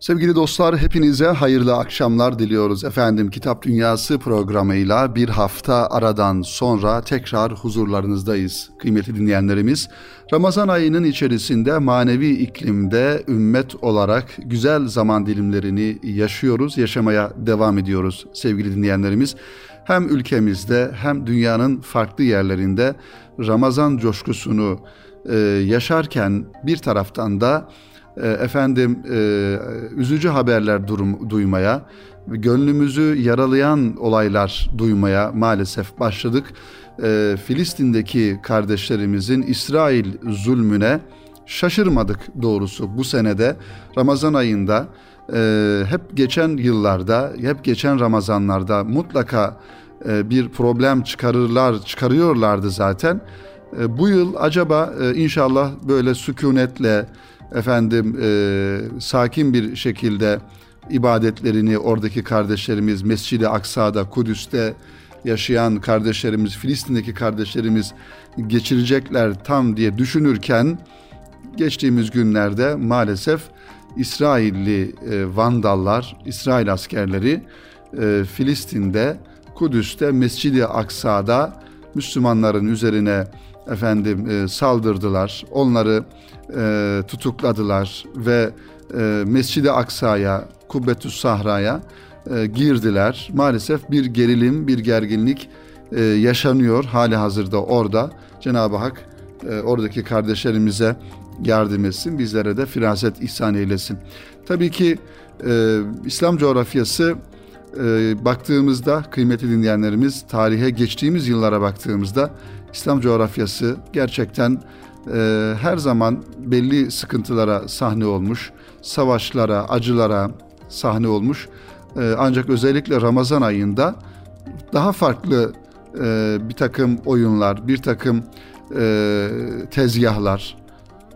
Sevgili dostlar hepinize hayırlı akşamlar diliyoruz. Efendim Kitap Dünyası programıyla bir hafta aradan sonra tekrar huzurlarınızdayız. Kıymetli dinleyenlerimiz Ramazan ayının içerisinde manevi iklimde ümmet olarak güzel zaman dilimlerini yaşıyoruz, yaşamaya devam ediyoruz sevgili dinleyenlerimiz. Hem ülkemizde hem dünyanın farklı yerlerinde Ramazan coşkusunu e, yaşarken bir taraftan da efendim e, üzücü haberler durum, duymaya, gönlümüzü yaralayan olaylar duymaya maalesef başladık. E, Filistin'deki kardeşlerimizin İsrail zulmüne şaşırmadık doğrusu bu senede Ramazan ayında e, hep geçen yıllarda, hep geçen Ramazanlarda mutlaka e, bir problem çıkarırlar, çıkarıyorlardı zaten. E, bu yıl acaba e, inşallah böyle sükunetle, efendim e, sakin bir şekilde ibadetlerini oradaki kardeşlerimiz Mescid-i Aksa'da, Kudüs'te yaşayan kardeşlerimiz, Filistin'deki kardeşlerimiz geçirecekler tam diye düşünürken geçtiğimiz günlerde maalesef İsrailli e, Vandallar, İsrail askerleri e, Filistin'de, Kudüs'te, Mescid-i Aksa'da Müslümanların üzerine efendim e, saldırdılar. Onları e, tutukladılar ve e, Mescid-i Aksa'ya, Kubbetüs Sahra'ya e, girdiler. Maalesef bir gerilim, bir gerginlik e, yaşanıyor hali hazırda orada. Cenab-ı Hak e, oradaki kardeşlerimize yardım etsin, bizlere de firaset ihsan eylesin. Tabii ki e, İslam coğrafyası e, baktığımızda kıymetli dinleyenlerimiz tarihe geçtiğimiz yıllara baktığımızda İslam coğrafyası gerçekten e, her zaman belli sıkıntılara sahne olmuş, savaşlara, acılara sahne olmuş. E, ancak özellikle Ramazan ayında daha farklı e, bir takım oyunlar, bir takım e, tezgahlar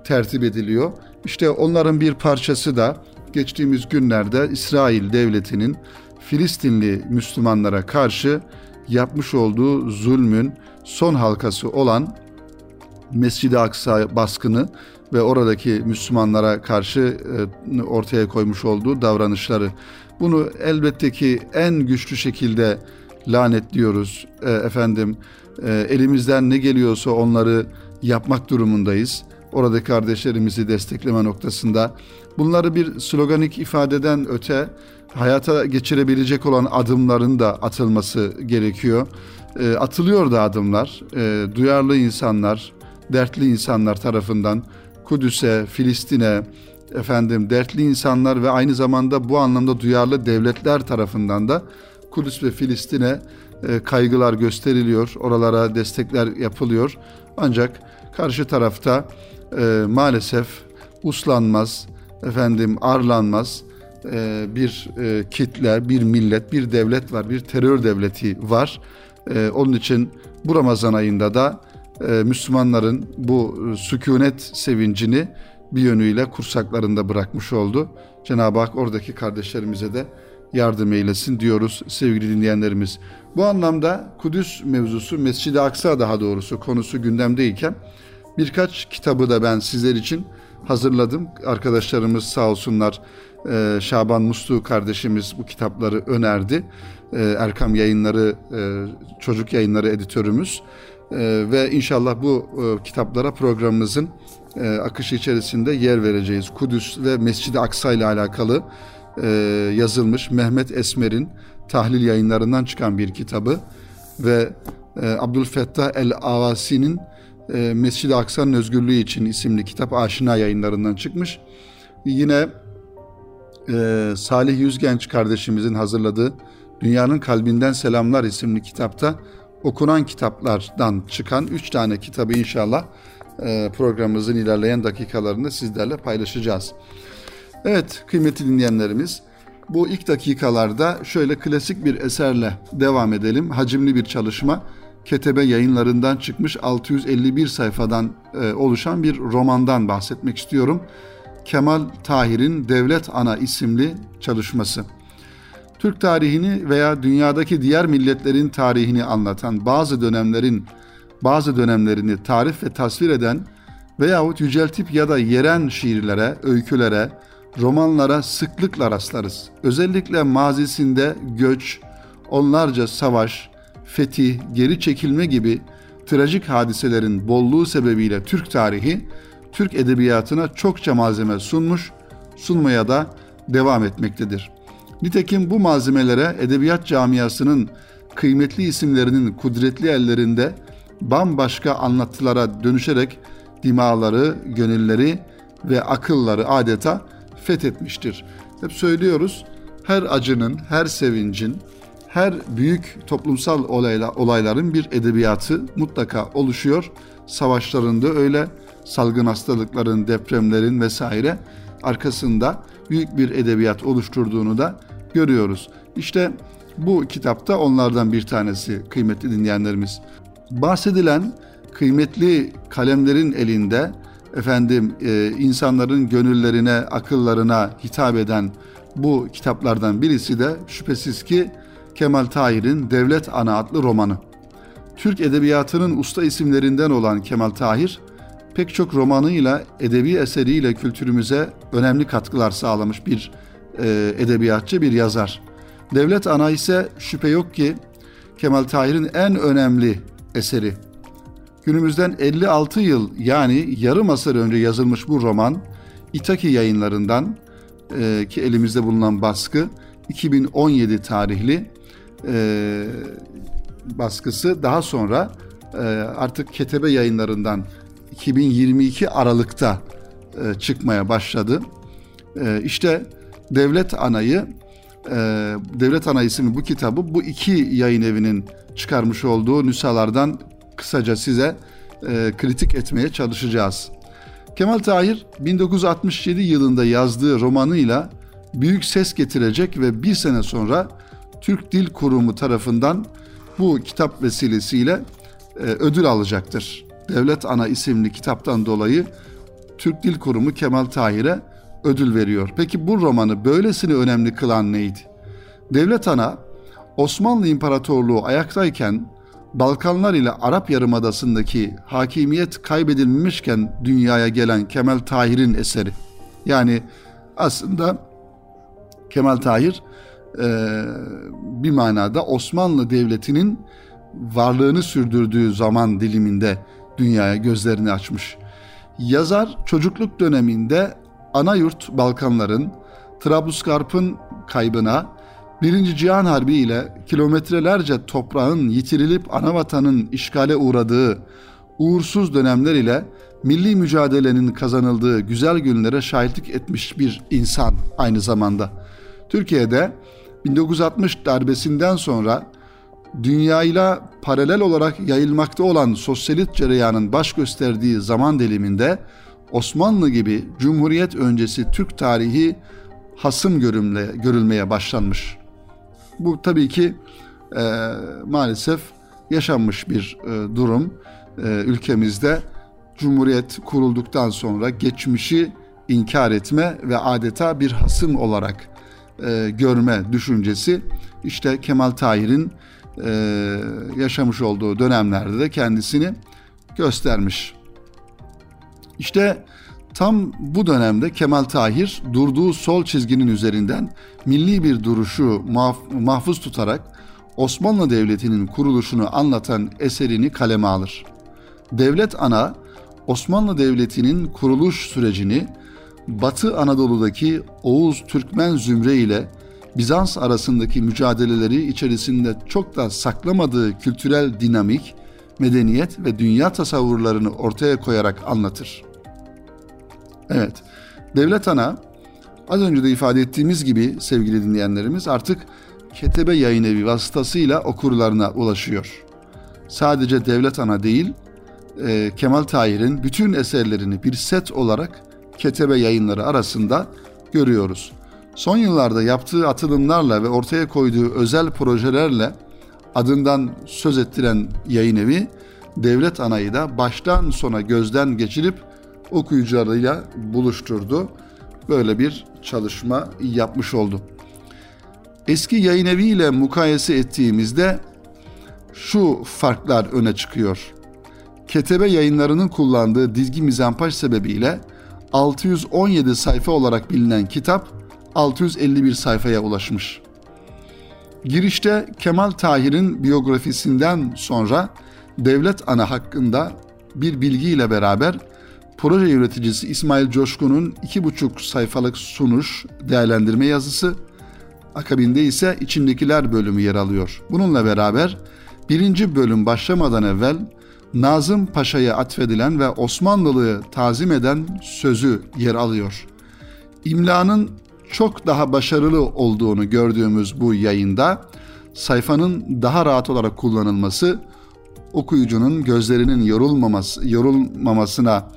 tertip ediliyor. İşte onların bir parçası da geçtiğimiz günlerde İsrail devletinin Filistinli Müslümanlara karşı yapmış olduğu zulmün son halkası olan Mescid-i Aksa baskını ve oradaki Müslümanlara karşı e, ortaya koymuş olduğu davranışları. Bunu elbette ki en güçlü şekilde lanetliyoruz. E, efendim e, elimizden ne geliyorsa onları yapmak durumundayız. Oradaki kardeşlerimizi destekleme noktasında. Bunları bir sloganik ifadeden öte hayata geçirebilecek olan adımların da atılması gerekiyor. E, atılıyor da adımlar. E, duyarlı insanlar, dertli insanlar tarafından Kudüs'e, Filistin'e, efendim dertli insanlar ve aynı zamanda bu anlamda duyarlı devletler tarafından da Kudüs ve Filistin'e e, kaygılar gösteriliyor, oralara destekler yapılıyor. Ancak karşı tarafta e, maalesef uslanmaz, efendim arlanmaz e, bir e, kitle, bir millet, bir devlet var, bir terör devleti var. E, onun için bu Ramazan ayında da e, Müslümanların bu sükunet sevincini bir yönüyle kursaklarında bırakmış oldu. Cenab-ı Hak oradaki kardeşlerimize de yardım eylesin diyoruz sevgili dinleyenlerimiz. Bu anlamda Kudüs mevzusu, Mescid-i Aksa daha doğrusu konusu gündemdeyken birkaç kitabı da ben sizler için hazırladım. Arkadaşlarımız sağ olsunlar e, Şaban Muslu kardeşimiz bu kitapları önerdi. E, Erkam Yayınları e, çocuk yayınları editörümüz e, ve inşallah bu e, kitaplara programımızın e, akışı içerisinde yer vereceğiz. Kudüs ve Mescid-i Aksa ile alakalı yazılmış Mehmet Esmer'in tahlil yayınlarından çıkan bir kitabı ve e, Abdülfettah el-Avasi'nin e, Mescid-i Aksa'nın özgürlüğü için isimli kitap aşina yayınlarından çıkmış. Yine e, Salih Yüzgenç kardeşimizin hazırladığı Dünyanın Kalbinden Selamlar isimli kitapta okunan kitaplardan çıkan üç tane kitabı inşallah e, programımızın ilerleyen dakikalarında sizlerle paylaşacağız. Evet kıymetli dinleyenlerimiz bu ilk dakikalarda şöyle klasik bir eserle devam edelim. Hacimli bir çalışma. Ketebe yayınlarından çıkmış 651 sayfadan e, oluşan bir romandan bahsetmek istiyorum. Kemal Tahir'in Devlet Ana isimli çalışması. Türk tarihini veya dünyadaki diğer milletlerin tarihini anlatan bazı dönemlerin bazı dönemlerini tarif ve tasvir eden veyahut yüceltip ya da yeren şiirlere, öykülere, romanlara sıklıkla rastlarız. Özellikle mazisinde göç, onlarca savaş, fetih, geri çekilme gibi trajik hadiselerin bolluğu sebebiyle Türk tarihi, Türk edebiyatına çokça malzeme sunmuş, sunmaya da devam etmektedir. Nitekim bu malzemelere edebiyat camiasının kıymetli isimlerinin kudretli ellerinde bambaşka anlatılara dönüşerek dimaları, gönülleri ve akılları adeta fethetmiştir. Hep söylüyoruz her acının, her sevincin, her büyük toplumsal olayla, olayların bir edebiyatı mutlaka oluşuyor. Savaşlarında öyle, salgın hastalıkların, depremlerin vesaire arkasında büyük bir edebiyat oluşturduğunu da görüyoruz. İşte bu kitapta onlardan bir tanesi kıymetli dinleyenlerimiz. Bahsedilen kıymetli kalemlerin elinde efendim e, insanların gönüllerine, akıllarına hitap eden bu kitaplardan birisi de şüphesiz ki Kemal Tahir'in Devlet Ana adlı romanı. Türk edebiyatının usta isimlerinden olan Kemal Tahir, pek çok romanıyla, edebi eseriyle kültürümüze önemli katkılar sağlamış bir e, edebiyatçı, bir yazar. Devlet Ana ise şüphe yok ki Kemal Tahir'in en önemli eseri. Günümüzden 56 yıl yani yarım asır önce yazılmış bu roman İtaki yayınlarından e, ki elimizde bulunan baskı 2017 tarihli e, baskısı daha sonra e, artık Ketebe yayınlarından 2022 Aralık'ta e, çıkmaya başladı. E, işte Devlet Ana'yı e, Devlet Ana isimli bu kitabı bu iki yayın evinin çıkarmış olduğu nüshalardan kısaca size e, kritik etmeye çalışacağız. Kemal Tahir 1967 yılında yazdığı romanıyla büyük ses getirecek ve bir sene sonra Türk Dil Kurumu tarafından bu kitap vesilesiyle e, ödül alacaktır. Devlet Ana isimli kitaptan dolayı Türk Dil Kurumu Kemal Tahir'e ödül veriyor. Peki bu romanı böylesine önemli kılan neydi? Devlet Ana Osmanlı İmparatorluğu ayaktayken Balkanlar ile Arap Yarımadası'ndaki hakimiyet kaybedilmişken dünyaya gelen Kemal Tahir'in eseri. Yani aslında Kemal Tahir e, bir manada Osmanlı Devleti'nin varlığını sürdürdüğü zaman diliminde dünyaya gözlerini açmış. Yazar çocukluk döneminde ana yurt Balkanların, Trablusgarp'ın kaybına, Birinci Cihan Harbi ile kilometrelerce toprağın yitirilip anavatanın işgale uğradığı uğursuz dönemler ile milli mücadelenin kazanıldığı güzel günlere şahitlik etmiş bir insan aynı zamanda. Türkiye'de 1960 darbesinden sonra dünyayla paralel olarak yayılmakta olan sosyalist cereyanın baş gösterdiği zaman diliminde Osmanlı gibi Cumhuriyet öncesi Türk tarihi hasım görülmeye, görülmeye başlanmış. Bu tabii ki e, maalesef yaşanmış bir e, durum. E, ülkemizde Cumhuriyet kurulduktan sonra geçmişi inkar etme ve adeta bir hasım olarak e, görme düşüncesi işte Kemal Tahir'in e, yaşamış olduğu dönemlerde de kendisini göstermiş. İşte tam bu dönemde Kemal Tahir durduğu sol çizginin üzerinden milli bir duruşu mah- mahfuz tutarak Osmanlı Devleti'nin kuruluşunu anlatan eserini kaleme alır. Devlet Ana, Osmanlı Devleti'nin kuruluş sürecini Batı Anadolu'daki Oğuz Türkmen zümre ile Bizans arasındaki mücadeleleri içerisinde çok da saklamadığı kültürel dinamik, medeniyet ve dünya tasavvurlarını ortaya koyarak anlatır. Evet, Devlet Ana az önce de ifade ettiğimiz gibi sevgili dinleyenlerimiz artık Ketebe Yayın Evi vasıtasıyla okurlarına ulaşıyor. Sadece Devlet Ana değil, e, Kemal Tahir'in bütün eserlerini bir set olarak Ketebe yayınları arasında görüyoruz. Son yıllarda yaptığı atılımlarla ve ortaya koyduğu özel projelerle adından söz ettiren yayın evi devlet anayı da baştan sona gözden geçirip okuyucularıyla buluşturdu. Böyle bir çalışma yapmış oldu. Eski yayın evi mukayese ettiğimizde şu farklar öne çıkıyor. Ketebe yayınlarının kullandığı dizgi mizampaj sebebiyle 617 sayfa olarak bilinen kitap 651 sayfaya ulaşmış. Girişte Kemal Tahir'in biyografisinden sonra devlet ana hakkında bir bilgiyle beraber proje yöneticisi İsmail Coşkun'un iki buçuk sayfalık sunuş değerlendirme yazısı, akabinde ise içindekiler bölümü yer alıyor. Bununla beraber birinci bölüm başlamadan evvel Nazım Paşa'ya atfedilen ve Osmanlılığı tazim eden sözü yer alıyor. İmlanın çok daha başarılı olduğunu gördüğümüz bu yayında sayfanın daha rahat olarak kullanılması okuyucunun gözlerinin yorulmaması yorulmamasına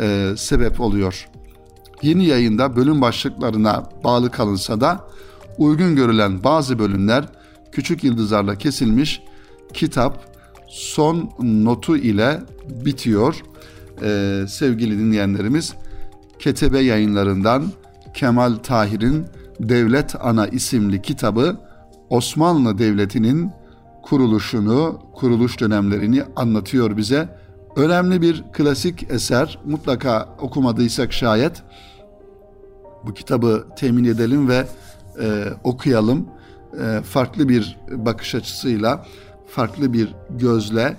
e, sebep oluyor. Yeni yayında bölüm başlıklarına bağlı kalınsa da uygun görülen bazı bölümler küçük yıldızlarla kesilmiş kitap son notu ile bitiyor. Ee, sevgili dinleyenlerimiz Ketebe yayınlarından Kemal Tahir'in Devlet Ana isimli kitabı Osmanlı Devleti'nin kuruluşunu, kuruluş dönemlerini anlatıyor bize. Önemli bir klasik eser. Mutlaka okumadıysak şayet bu kitabı temin edelim ve e, okuyalım. E, farklı bir bakış açısıyla, farklı bir gözle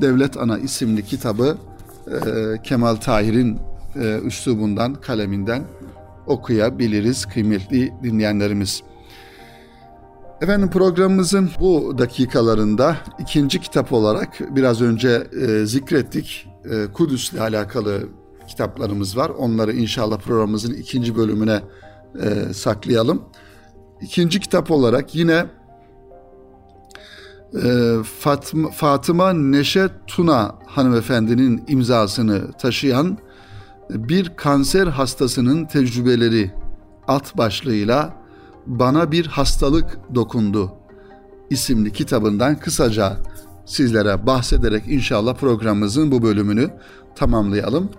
Devlet Ana isimli kitabı e, Kemal Tahir'in e, üslubundan, kaleminden okuyabiliriz kıymetli dinleyenlerimiz. Efendim programımızın bu dakikalarında ikinci kitap olarak biraz önce e, zikrettik. E, Kudüs'le alakalı kitaplarımız var. Onları inşallah programımızın ikinci bölümüne e, saklayalım. İkinci kitap olarak yine e, Fatma, Fatıma Neşe Tuna hanımefendinin imzasını taşıyan bir kanser hastasının tecrübeleri alt başlığıyla Bana Bir Hastalık Dokundu isimli kitabından kısaca sizlere bahsederek inşallah programımızın bu bölümünü tamamlayalım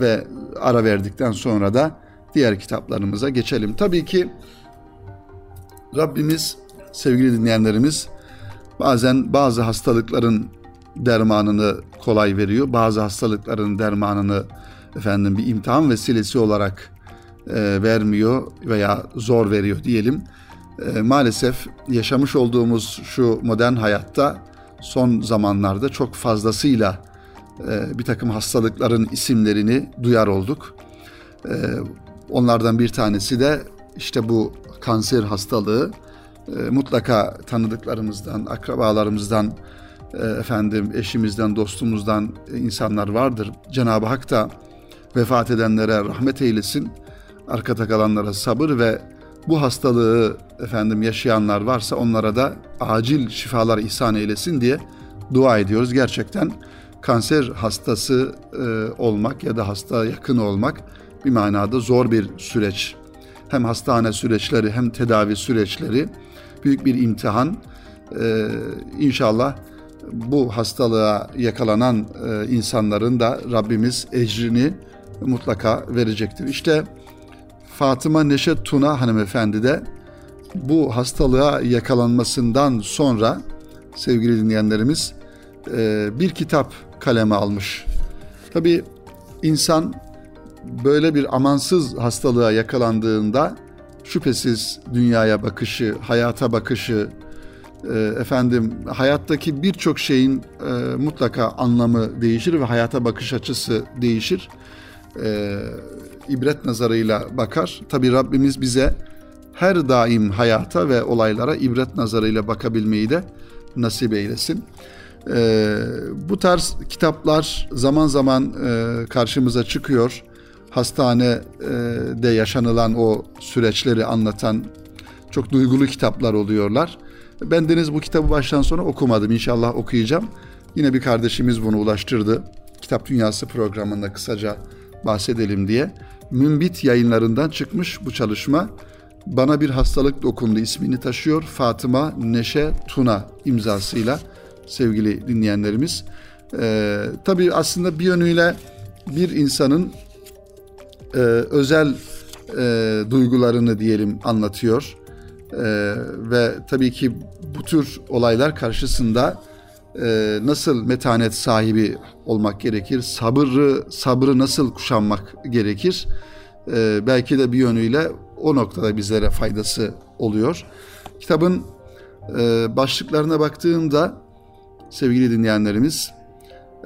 ve ara verdikten sonra da diğer kitaplarımıza geçelim. Tabii ki Rabbimiz sevgili dinleyenlerimiz bazen bazı hastalıkların dermanını kolay veriyor. Bazı hastalıkların dermanını efendim bir imtihan vesilesi olarak e, vermiyor veya zor veriyor diyelim. E, maalesef yaşamış olduğumuz şu modern hayatta son zamanlarda çok fazlasıyla e, bir takım hastalıkların isimlerini duyar olduk. E, onlardan bir tanesi de işte bu kanser hastalığı. E, mutlaka tanıdıklarımızdan, akrabalarımızdan, e, efendim eşimizden, dostumuzdan insanlar vardır. Cenab-ı Hak da vefat edenlere rahmet eylesin. Arkada kalanlara sabır ve bu hastalığı efendim yaşayanlar varsa onlara da acil şifalar ihsan eylesin diye dua ediyoruz. Gerçekten kanser hastası e, olmak ya da hasta yakın olmak bir manada zor bir süreç. Hem hastane süreçleri hem tedavi süreçleri büyük bir imtihan. E, inşallah bu hastalığa yakalanan e, insanların da Rabbimiz ecrini mutlaka verecektir. İşte Fatıma Neşet Tuna hanımefendi de bu hastalığa yakalanmasından sonra sevgili dinleyenlerimiz e, bir kitap kaleme almış. Tabi insan böyle bir amansız hastalığa yakalandığında şüphesiz dünyaya bakışı, hayata bakışı, e, efendim hayattaki birçok şeyin e, mutlaka anlamı değişir ve hayata bakış açısı değişir. E, ibret nazarıyla bakar. Tabi Rabbimiz bize her daim hayata ve olaylara ibret nazarıyla bakabilmeyi de nasip eylesin. E, bu tarz kitaplar zaman zaman e, karşımıza çıkıyor. Hastanede yaşanılan o süreçleri anlatan çok duygulu kitaplar oluyorlar. Ben Deniz bu kitabı baştan sona okumadım. İnşallah okuyacağım. Yine bir kardeşimiz bunu ulaştırdı. Kitap Dünyası programında kısaca bahsedelim diye. Mümbit yayınlarından çıkmış bu çalışma. Bana bir hastalık dokundu ismini taşıyor. Fatıma Neşe Tuna imzasıyla sevgili dinleyenlerimiz. Ee, tabii aslında bir yönüyle bir insanın e, özel e, duygularını diyelim anlatıyor. E, ve tabii ki bu tür olaylar karşısında e, nasıl metanet sahibi olmak gerekir? Sabrı sabrı nasıl kuşanmak gerekir? E, belki de bir yönüyle o noktada bizlere faydası oluyor. Kitabın e, başlıklarına baktığımda sevgili dinleyenlerimiz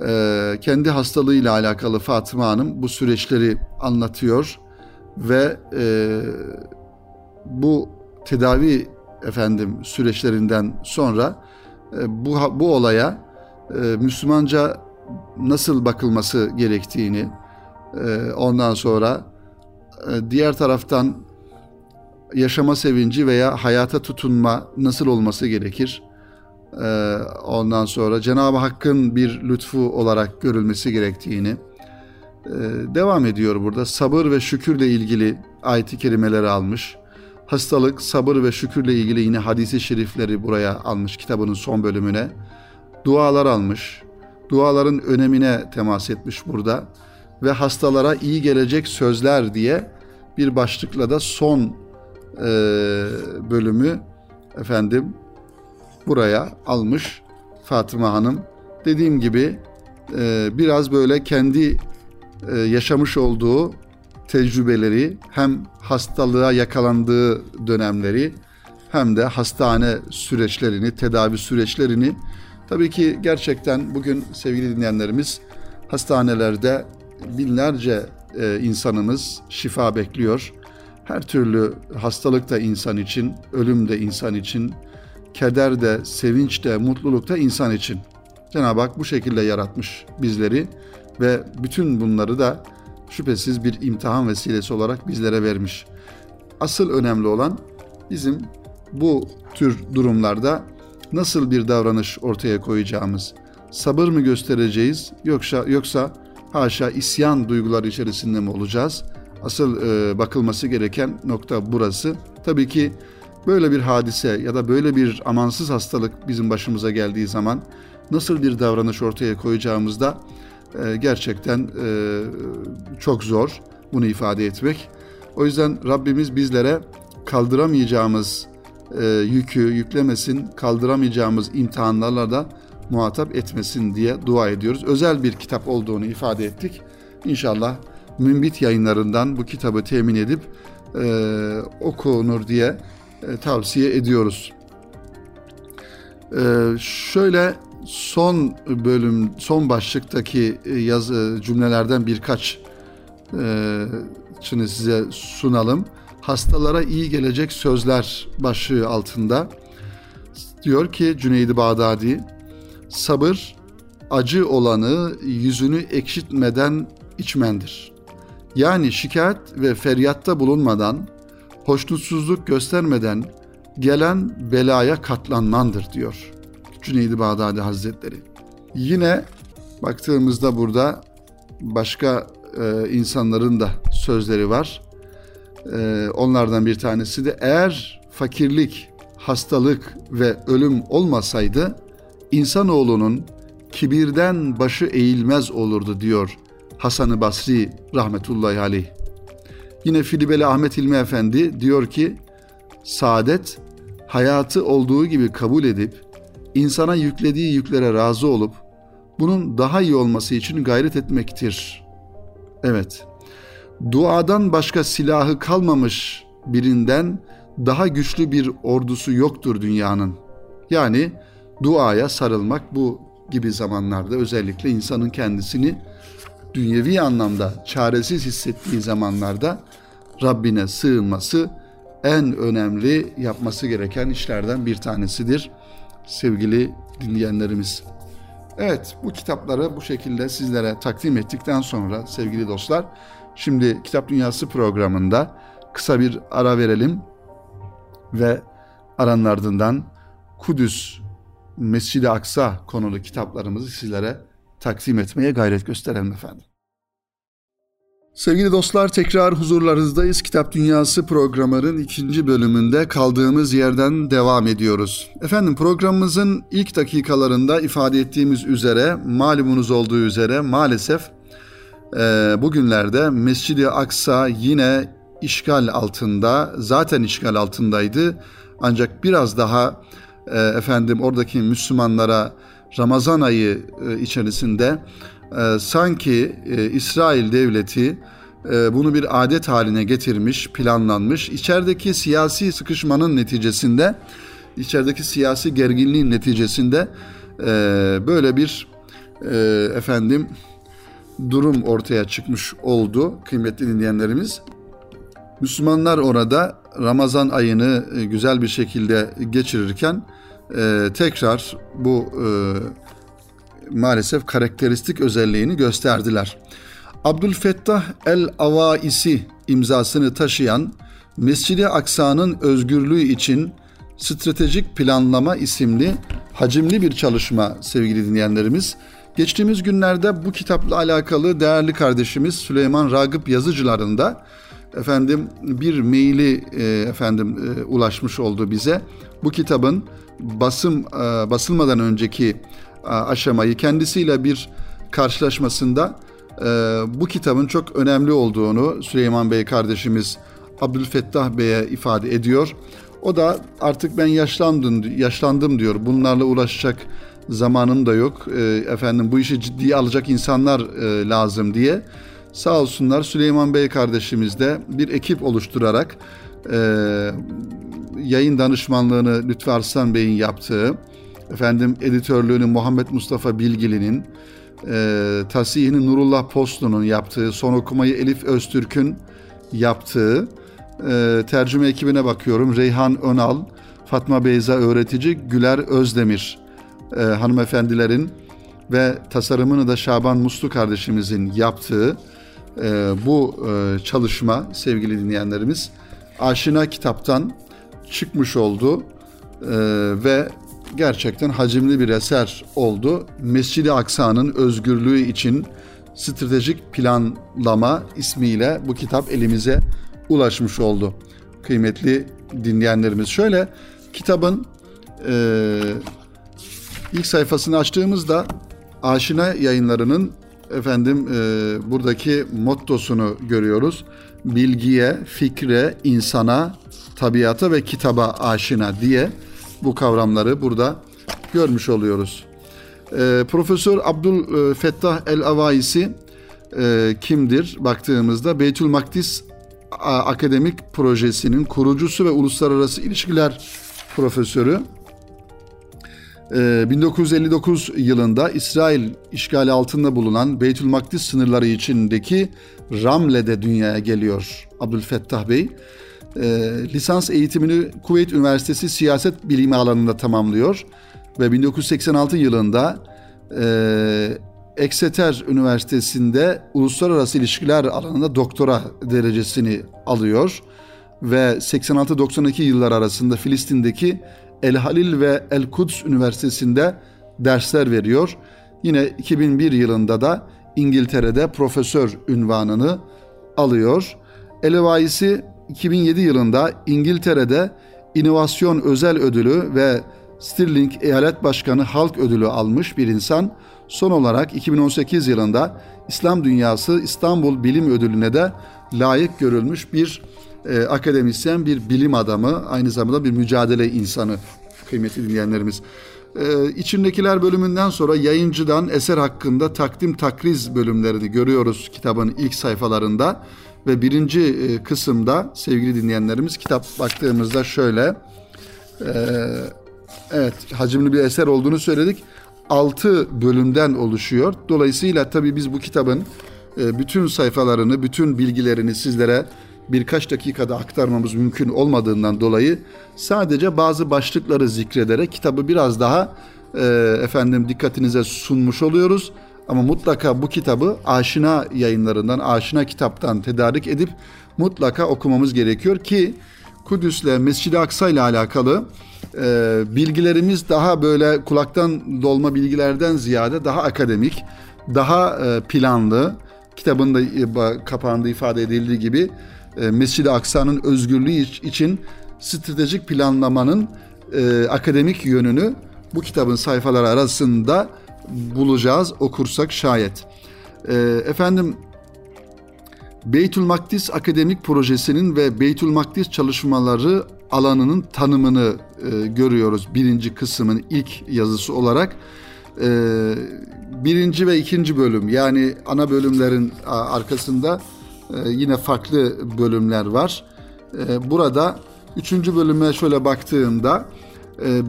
e, kendi hastalığıyla alakalı Fatıma Hanım bu süreçleri anlatıyor ve e, bu tedavi efendim süreçlerinden sonra bu bu olaya e, Müslümanca nasıl bakılması gerektiğini e, ondan sonra e, diğer taraftan yaşama sevinci veya hayata tutunma nasıl olması gerekir? E, ondan sonra Cenab-ı Hakk'ın bir lütfu olarak görülmesi gerektiğini e, devam ediyor burada. Sabır ve şükürle ilgili ayet-i kerimeleri almış hastalık, sabır ve şükürle ilgili yine hadisi şerifleri buraya almış kitabının son bölümüne. Dualar almış. Duaların önemine temas etmiş burada. Ve hastalara iyi gelecek sözler diye bir başlıkla da son e, bölümü efendim buraya almış Fatıma Hanım. Dediğim gibi e, biraz böyle kendi e, yaşamış olduğu tecrübeleri hem hastalığa yakalandığı dönemleri hem de hastane süreçlerini, tedavi süreçlerini tabii ki gerçekten bugün sevgili dinleyenlerimiz hastanelerde binlerce e, insanımız şifa bekliyor. Her türlü hastalık da insan için, ölüm de insan için, keder de, sevinç de, mutluluk da insan için. Cenab-ı Hak bu şekilde yaratmış bizleri ve bütün bunları da şüphesiz bir imtihan vesilesi olarak bizlere vermiş. Asıl önemli olan bizim bu tür durumlarda nasıl bir davranış ortaya koyacağımız. Sabır mı göstereceğiz yoksa yoksa haşa isyan duyguları içerisinde mi olacağız? Asıl e, bakılması gereken nokta burası. Tabii ki böyle bir hadise ya da böyle bir amansız hastalık bizim başımıza geldiği zaman nasıl bir davranış ortaya koyacağımızda e, gerçekten e, çok zor bunu ifade etmek. O yüzden Rabbimiz bizlere kaldıramayacağımız e, yükü yüklemesin, kaldıramayacağımız imtihanlarla da muhatap etmesin diye dua ediyoruz. Özel bir kitap olduğunu ifade ettik. İnşallah Mümbit yayınlarından bu kitabı temin edip e, okunur diye tavsiye ediyoruz. Şöyle son bölüm, son başlıktaki e, yazı cümlelerden birkaç e, şimdi size sunalım. Hastalara iyi gelecek sözler başlığı altında diyor ki Cüneydi Bağdadi sabır acı olanı yüzünü ekşitmeden içmendir. Yani şikayet ve feryatta bulunmadan, hoşnutsuzluk göstermeden gelen belaya katlanmandır diyor. Cüneydi Bağdadi Hazretleri. Yine baktığımızda burada başka e, insanların da sözleri var. E, onlardan bir tanesi de eğer fakirlik, hastalık ve ölüm olmasaydı insanoğlunun kibirden başı eğilmez olurdu diyor Hasan-ı Basri rahmetullahi aleyh. Yine Filibeli Ahmet İlmi Efendi diyor ki saadet hayatı olduğu gibi kabul edip insana yüklediği yüklere razı olup bunun daha iyi olması için gayret etmektir. Evet, duadan başka silahı kalmamış birinden daha güçlü bir ordusu yoktur dünyanın. Yani duaya sarılmak bu gibi zamanlarda özellikle insanın kendisini dünyevi anlamda çaresiz hissettiği zamanlarda Rabbine sığınması en önemli yapması gereken işlerden bir tanesidir sevgili dinleyenlerimiz. Evet bu kitapları bu şekilde sizlere takdim ettikten sonra sevgili dostlar şimdi Kitap Dünyası programında kısa bir ara verelim ve aranın ardından Kudüs Mescid-i Aksa konulu kitaplarımızı sizlere takdim etmeye gayret gösterelim efendim. Sevgili dostlar tekrar huzurlarınızdayız. Kitap Dünyası programının ikinci bölümünde kaldığımız yerden devam ediyoruz. Efendim programımızın ilk dakikalarında ifade ettiğimiz üzere malumunuz olduğu üzere maalesef e, bugünlerde Mescid-i Aksa yine işgal altında zaten işgal altındaydı. Ancak biraz daha e, efendim oradaki Müslümanlara Ramazan ayı e, içerisinde e, sanki e, İsrail devleti e, bunu bir adet haline getirmiş, planlanmış. İçerideki siyasi sıkışmanın neticesinde, içerideki siyasi gerginliğin neticesinde e, böyle bir e, efendim durum ortaya çıkmış oldu kıymetli dinleyenlerimiz. Müslümanlar orada Ramazan ayını e, güzel bir şekilde geçirirken e, tekrar bu e, maalesef karakteristik özelliğini gösterdiler. Abdülfettah el-Avaisi imzasını taşıyan Mescid-i Aksa'nın özgürlüğü için Stratejik Planlama isimli hacimli bir çalışma sevgili dinleyenlerimiz. Geçtiğimiz günlerde bu kitapla alakalı değerli kardeşimiz Süleyman Ragıp yazıcılarında da efendim bir maili e, efendim e, ulaşmış oldu bize. Bu kitabın basım e, basılmadan önceki aşamayı kendisiyle bir karşılaşmasında e, bu kitabın çok önemli olduğunu Süleyman Bey kardeşimiz Abdülfettah Bey'e ifade ediyor. O da artık ben yaşlandım, yaşlandım diyor. Bunlarla ulaşacak zamanım da yok. E, efendim bu işi ciddiye alacak insanlar e, lazım diye Sağ olsunlar Süleyman Bey kardeşimiz de bir ekip oluşturarak yayın danışmanlığını Lütfü Arslan Bey'in yaptığı, efendim editörlüğünü Muhammed Mustafa Bilgili'nin, e, tasihini Nurullah Postlu'nun yaptığı, son okumayı Elif Öztürk'ün yaptığı, e, tercüme ekibine bakıyorum. Reyhan Önal, Fatma Beyza öğretici, Güler Özdemir e, hanımefendilerin ve tasarımını da Şaban Muslu kardeşimizin yaptığı e, bu e, çalışma sevgili dinleyenlerimiz Aşina kitaptan çıkmış oldu e, ve gerçekten hacimli bir eser oldu. Mescid-i Aksa'nın özgürlüğü için stratejik planlama ismiyle bu kitap elimize ulaşmış oldu. Kıymetli dinleyenlerimiz şöyle kitabın e, ilk sayfasını açtığımızda Aşina yayınlarının efendim e, buradaki mottosunu görüyoruz. Bilgiye, fikre, insana, tabiata ve kitaba aşina diye bu kavramları burada görmüş oluyoruz. E, Profesör Abdül e, Fettah El-Avaisi e, kimdir? Baktığımızda Beytül Makdis Akademik Projesi'nin kurucusu ve uluslararası ilişkiler profesörü. 1959 ee, yılında İsrail işgali altında bulunan Beytül Makdis sınırları içindeki Ramle'de dünyaya geliyor Abdülfettah Bey. Ee, lisans eğitimini Kuveyt Üniversitesi siyaset bilimi alanında tamamlıyor ve 1986 yılında e, Exeter Üniversitesi'nde uluslararası ilişkiler alanında doktora derecesini alıyor ve 86-92 yıllar arasında Filistin'deki El Halil ve El Kuds Üniversitesi'nde dersler veriyor. Yine 2001 yılında da İngiltere'de profesör ünvanını alıyor. Elevaisi 2007 yılında İngiltere'de İnovasyon Özel Ödülü ve Stirling Eyalet Başkanı Halk Ödülü almış bir insan. Son olarak 2018 yılında İslam Dünyası İstanbul Bilim Ödülü'ne de layık görülmüş bir e, akademisyen, bir bilim adamı, aynı zamanda bir mücadele insanı kıymetli dinleyenlerimiz. E, içindekiler bölümünden sonra yayıncıdan eser hakkında takdim takriz bölümlerini görüyoruz kitabın ilk sayfalarında. Ve birinci e, kısımda sevgili dinleyenlerimiz kitap baktığımızda şöyle. E, evet hacimli bir eser olduğunu söyledik. Altı bölümden oluşuyor. Dolayısıyla tabii biz bu kitabın e, bütün sayfalarını, bütün bilgilerini sizlere birkaç dakikada aktarmamız mümkün olmadığından dolayı sadece bazı başlıkları zikrederek kitabı biraz daha efendim dikkatinize sunmuş oluyoruz. Ama mutlaka bu kitabı aşina yayınlarından, aşina kitaptan tedarik edip mutlaka okumamız gerekiyor ki Kudüs'le Mescid-i Aksa ile alakalı e, bilgilerimiz daha böyle kulaktan dolma bilgilerden ziyade daha akademik, daha e, planlı, kitabın da e, kapağında ifade edildiği gibi e, Mescid-i Aksa'nın özgürlüğü için stratejik planlamanın e, akademik yönünü bu kitabın sayfaları arasında bulacağız okursak şayet. E, efendim Beytül Makdis Akademik Projesi'nin ve Beytül Makdis çalışmaları alanının tanımını e, görüyoruz birinci kısmın ilk yazısı olarak. e, birinci ve ikinci bölüm yani ana bölümlerin arkasında e, yine farklı bölümler var. E, burada üçüncü bölüme şöyle baktığımda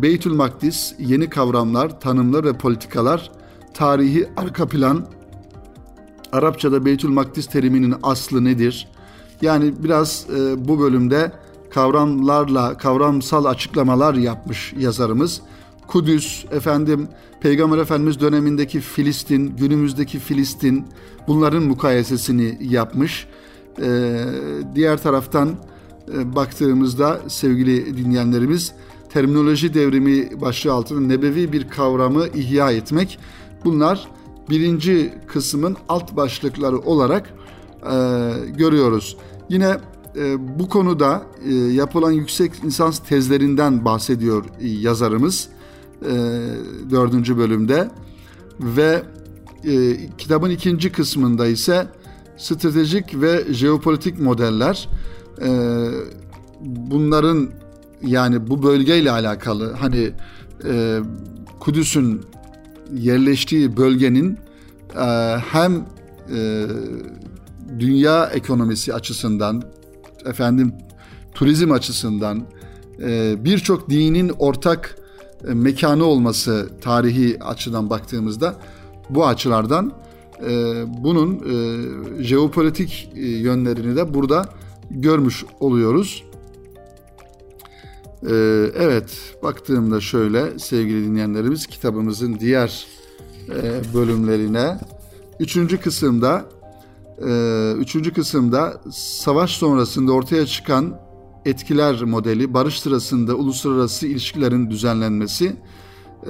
Beytül Makdis, yeni kavramlar, tanımlar ve politikalar, tarihi arka plan, Arapçada Beytül Makdis teriminin aslı nedir? Yani biraz e, bu bölümde kavramlarla kavramsal açıklamalar yapmış yazarımız. Kudüs, efendim Peygamber Efendimiz dönemindeki Filistin, günümüzdeki Filistin bunların mukayesesini yapmış. Ee, diğer taraftan e, baktığımızda sevgili dinleyenlerimiz terminoloji devrimi başlığı altında nebevi bir kavramı ihya etmek. Bunlar birinci kısmın alt başlıkları olarak e, görüyoruz. Yine e, bu konuda e, yapılan yüksek lisans tezlerinden bahsediyor e, yazarımız e, dördüncü bölümde ve e, kitabın ikinci kısmında ise stratejik ve jeopolitik modeller e, bunların yani bu bölgeyle alakalı hani e, Kudüs'ün yerleştiği bölgenin e, hem e, dünya ekonomisi açısından efendim turizm açısından e, birçok dinin ortak e, mekanı olması tarihi açıdan baktığımızda bu açılardan e, bunun e, jeopolitik e, yönlerini de burada görmüş oluyoruz. E, evet baktığımda şöyle sevgili dinleyenlerimiz kitabımızın diğer e, bölümlerine üçüncü kısımda e, üçüncü kısımda savaş sonrasında ortaya çıkan etkiler modeli, barış sırasında uluslararası ilişkilerin düzenlenmesi.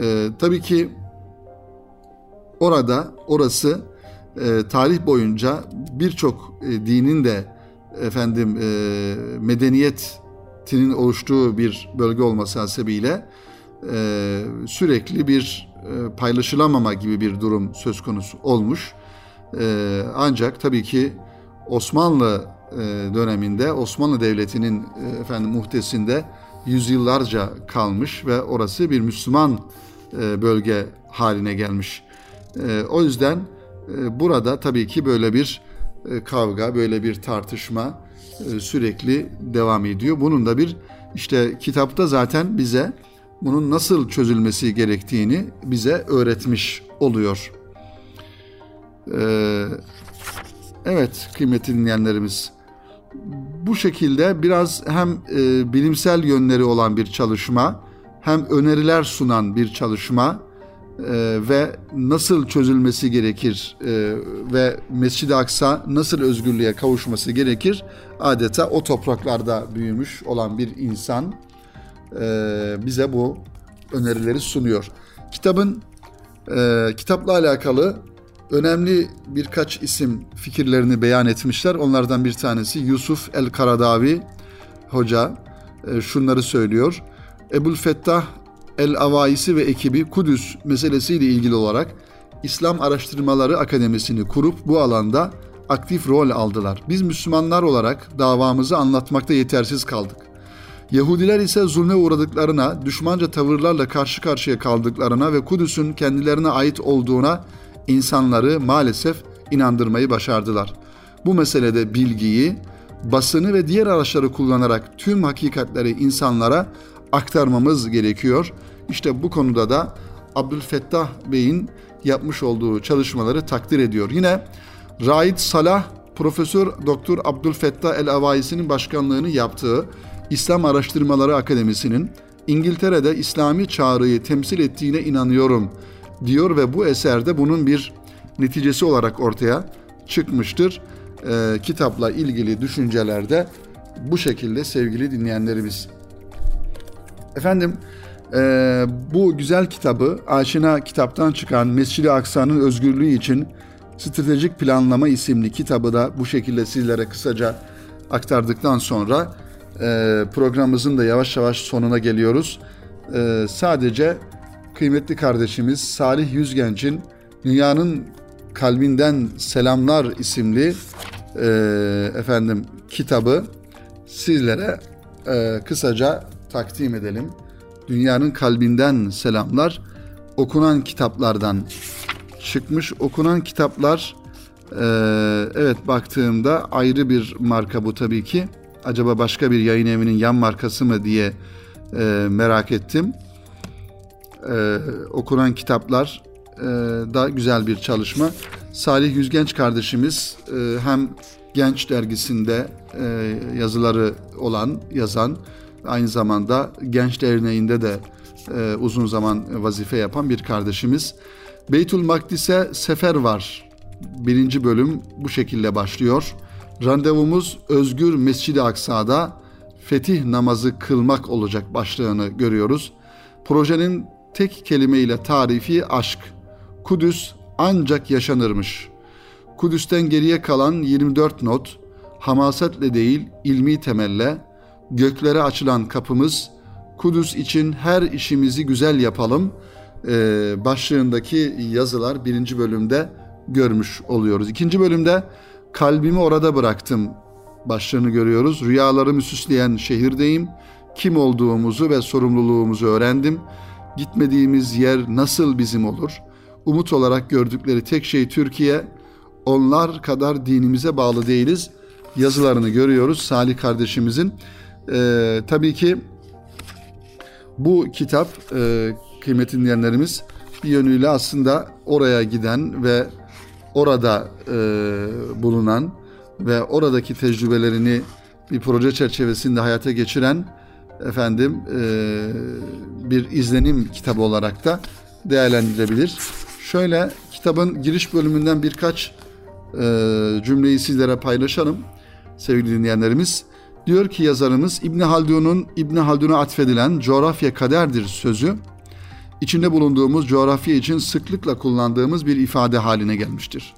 E, tabii ki orada, orası e, tarih boyunca birçok e, dinin de efendim e, medeniyetinin oluştuğu bir bölge olması hasebiyle e, sürekli bir e, paylaşılamama gibi bir durum söz konusu olmuş. E, ancak tabii ki Osmanlı e, döneminde Osmanlı Devleti'nin e, efendim muhtesinde yüzyıllarca kalmış ve orası bir Müslüman e, bölge haline gelmiş. O yüzden burada tabii ki böyle bir kavga, böyle bir tartışma sürekli devam ediyor. Bunun da bir işte kitapta zaten bize bunun nasıl çözülmesi gerektiğini bize öğretmiş oluyor. Evet kıymetli dinleyenlerimiz bu şekilde biraz hem e, bilimsel yönleri olan bir çalışma hem öneriler sunan bir çalışma e, ve nasıl çözülmesi gerekir e, ve Mescid-i Aksa nasıl özgürlüğe kavuşması gerekir adeta o topraklarda büyümüş olan bir insan e, bize bu önerileri sunuyor. Kitabın e, kitapla alakalı önemli birkaç isim fikirlerini beyan etmişler. Onlardan bir tanesi Yusuf El Karadavi hoca e, şunları söylüyor. Ebul Fettah El Avaisi ve ekibi Kudüs meselesiyle ilgili olarak İslam Araştırmaları Akademisi'ni kurup bu alanda aktif rol aldılar. Biz Müslümanlar olarak davamızı anlatmakta yetersiz kaldık. Yahudiler ise zulme uğradıklarına, düşmanca tavırlarla karşı karşıya kaldıklarına ve Kudüs'ün kendilerine ait olduğuna insanları maalesef inandırmayı başardılar. Bu meselede bilgiyi, basını ve diğer araçları kullanarak tüm hakikatleri insanlara aktarmamız gerekiyor. İşte bu konuda da Abdülfettah Bey'in yapmış olduğu çalışmaları takdir ediyor. Yine Raid Salah Profesör Doktor Abdülfettah El Avaisi'nin başkanlığını yaptığı İslam Araştırmaları Akademisi'nin İngiltere'de İslami çağrıyı temsil ettiğine inanıyorum diyor ve bu eserde bunun bir neticesi olarak ortaya çıkmıştır. E, kitapla ilgili düşüncelerde bu şekilde sevgili dinleyenlerimiz. Efendim e, bu güzel kitabı Aşina kitaptan çıkan Mescid-i Aksa'nın özgürlüğü için Stratejik Planlama isimli kitabı da bu şekilde sizlere kısaca aktardıktan sonra e, programımızın da yavaş yavaş sonuna geliyoruz. E, sadece kıymetli kardeşimiz Salih Yüzgenç'in Dünyanın Kalbinden Selamlar isimli e, efendim kitabı sizlere e, kısaca takdim edelim. Dünyanın Kalbinden Selamlar okunan kitaplardan çıkmış. Okunan kitaplar e, evet baktığımda ayrı bir marka bu tabii ki. Acaba başka bir yayın evinin yan markası mı diye e, merak ettim. E, okunan kitaplar e, da güzel bir çalışma. Salih Yüzgenç kardeşimiz e, hem Genç dergisinde e, yazıları olan, yazan, aynı zamanda Genç Derneği'nde de e, uzun zaman vazife yapan bir kardeşimiz. Beytül Makdis'e sefer var. Birinci bölüm bu şekilde başlıyor. Randevumuz Özgür Mescid-i Aksa'da fetih namazı kılmak olacak başlığını görüyoruz. Projenin tek kelimeyle tarifi aşk. Kudüs ancak yaşanırmış. Kudüs'ten geriye kalan 24 not, hamasetle değil ilmi temelle, göklere açılan kapımız, Kudüs için her işimizi güzel yapalım e, başlığındaki yazılar birinci bölümde görmüş oluyoruz. İkinci bölümde kalbimi orada bıraktım başlığını görüyoruz. Rüyalarımı süsleyen şehirdeyim. Kim olduğumuzu ve sorumluluğumuzu öğrendim. Gitmediğimiz yer nasıl bizim olur? Umut olarak gördükleri tek şey Türkiye. Onlar kadar dinimize bağlı değiliz. Yazılarını görüyoruz Salih kardeşimizin. Ee, tabii ki bu kitap e, kıymetli dinleyenlerimiz bir yönüyle aslında oraya giden ve orada e, bulunan ve oradaki tecrübelerini bir proje çerçevesinde hayata geçiren efendim e, bir izlenim kitabı olarak da değerlendirilebilir. Şöyle kitabın giriş bölümünden birkaç e, cümleyi sizlere paylaşalım sevgili dinleyenlerimiz. Diyor ki yazarımız İbni Haldun'un İbni Haldun'a atfedilen coğrafya kaderdir sözü içinde bulunduğumuz coğrafya için sıklıkla kullandığımız bir ifade haline gelmiştir.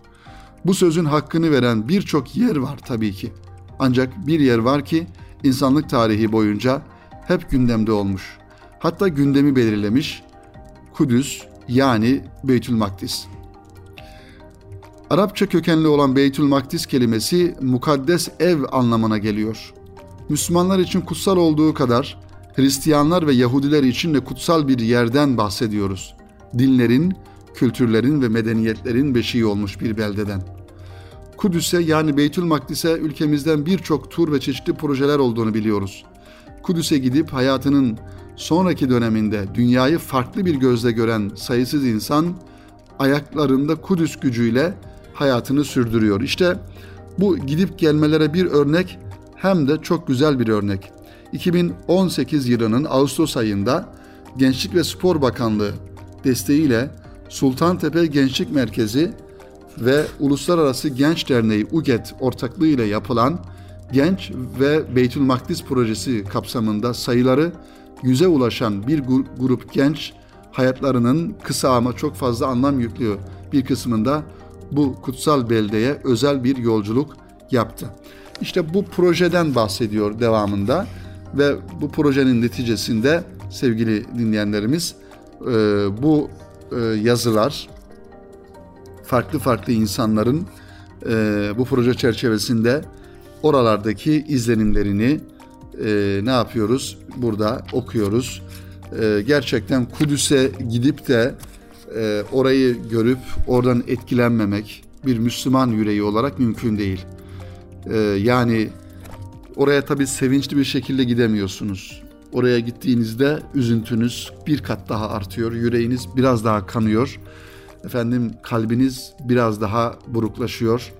Bu sözün hakkını veren birçok yer var tabii ki. Ancak bir yer var ki insanlık tarihi boyunca hep gündemde olmuş. Hatta gündemi belirlemiş. Kudüs yani Beytül Makdis. Arapça kökenli olan Beytül Makdis kelimesi mukaddes ev anlamına geliyor. Müslümanlar için kutsal olduğu kadar Hristiyanlar ve Yahudiler için de kutsal bir yerden bahsediyoruz. Dinlerin, kültürlerin ve medeniyetlerin beşiği olmuş bir beldeden. Kudüs'e yani Beytül Makdis'e ülkemizden birçok tur ve çeşitli projeler olduğunu biliyoruz. Kudüs'e gidip hayatının sonraki döneminde dünyayı farklı bir gözle gören sayısız insan ayaklarında Kudüs gücüyle hayatını sürdürüyor. İşte bu gidip gelmelere bir örnek hem de çok güzel bir örnek. 2018 yılının Ağustos ayında Gençlik ve Spor Bakanlığı desteğiyle Sultantepe Gençlik Merkezi ve Uluslararası Genç Derneği UGET ortaklığıyla yapılan Genç ve Beytül Makdis projesi kapsamında sayıları yüze ulaşan bir grup genç hayatlarının kısa ama çok fazla anlam yüklüyor bir kısmında bu kutsal beldeye özel bir yolculuk yaptı. İşte bu projeden bahsediyor devamında ve bu projenin neticesinde sevgili dinleyenlerimiz e, bu e, yazılar farklı farklı insanların e, bu proje çerçevesinde oralardaki izlenimlerini ne yapıyoruz? Burada okuyoruz. Gerçekten Kudüs'e gidip de orayı görüp oradan etkilenmemek bir Müslüman yüreği olarak mümkün değil. Yani Oraya tabii sevinçli bir şekilde gidemiyorsunuz. Oraya gittiğinizde üzüntünüz bir kat daha artıyor, yüreğiniz biraz daha kanıyor. Efendim kalbiniz biraz daha buruklaşıyor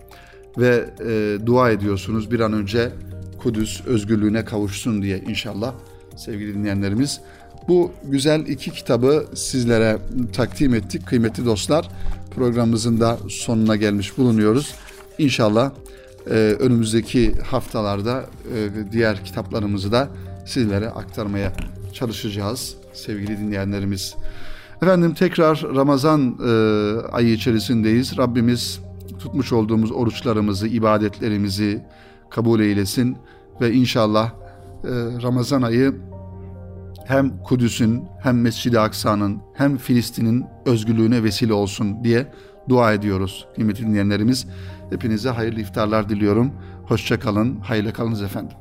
ve e, dua ediyorsunuz bir an önce Kudüs özgürlüğüne kavuşsun diye inşallah sevgili dinleyenlerimiz. Bu güzel iki kitabı sizlere takdim ettik kıymetli dostlar. Programımızın da sonuna gelmiş bulunuyoruz. İnşallah e, önümüzdeki haftalarda e, diğer kitaplarımızı da sizlere aktarmaya çalışacağız sevgili dinleyenlerimiz. Efendim tekrar Ramazan e, ayı içerisindeyiz. Rabbimiz tutmuş olduğumuz oruçlarımızı, ibadetlerimizi kabul eylesin ve inşallah e, Ramazan ayı hem Kudüs'ün hem Mescid-i Aksa'nın hem Filistin'in özgürlüğüne vesile olsun diye dua ediyoruz kıymetli dinleyenlerimiz. Hepinize hayırlı iftarlar diliyorum. Hoşça kalın, hayırlı kalınız efendim.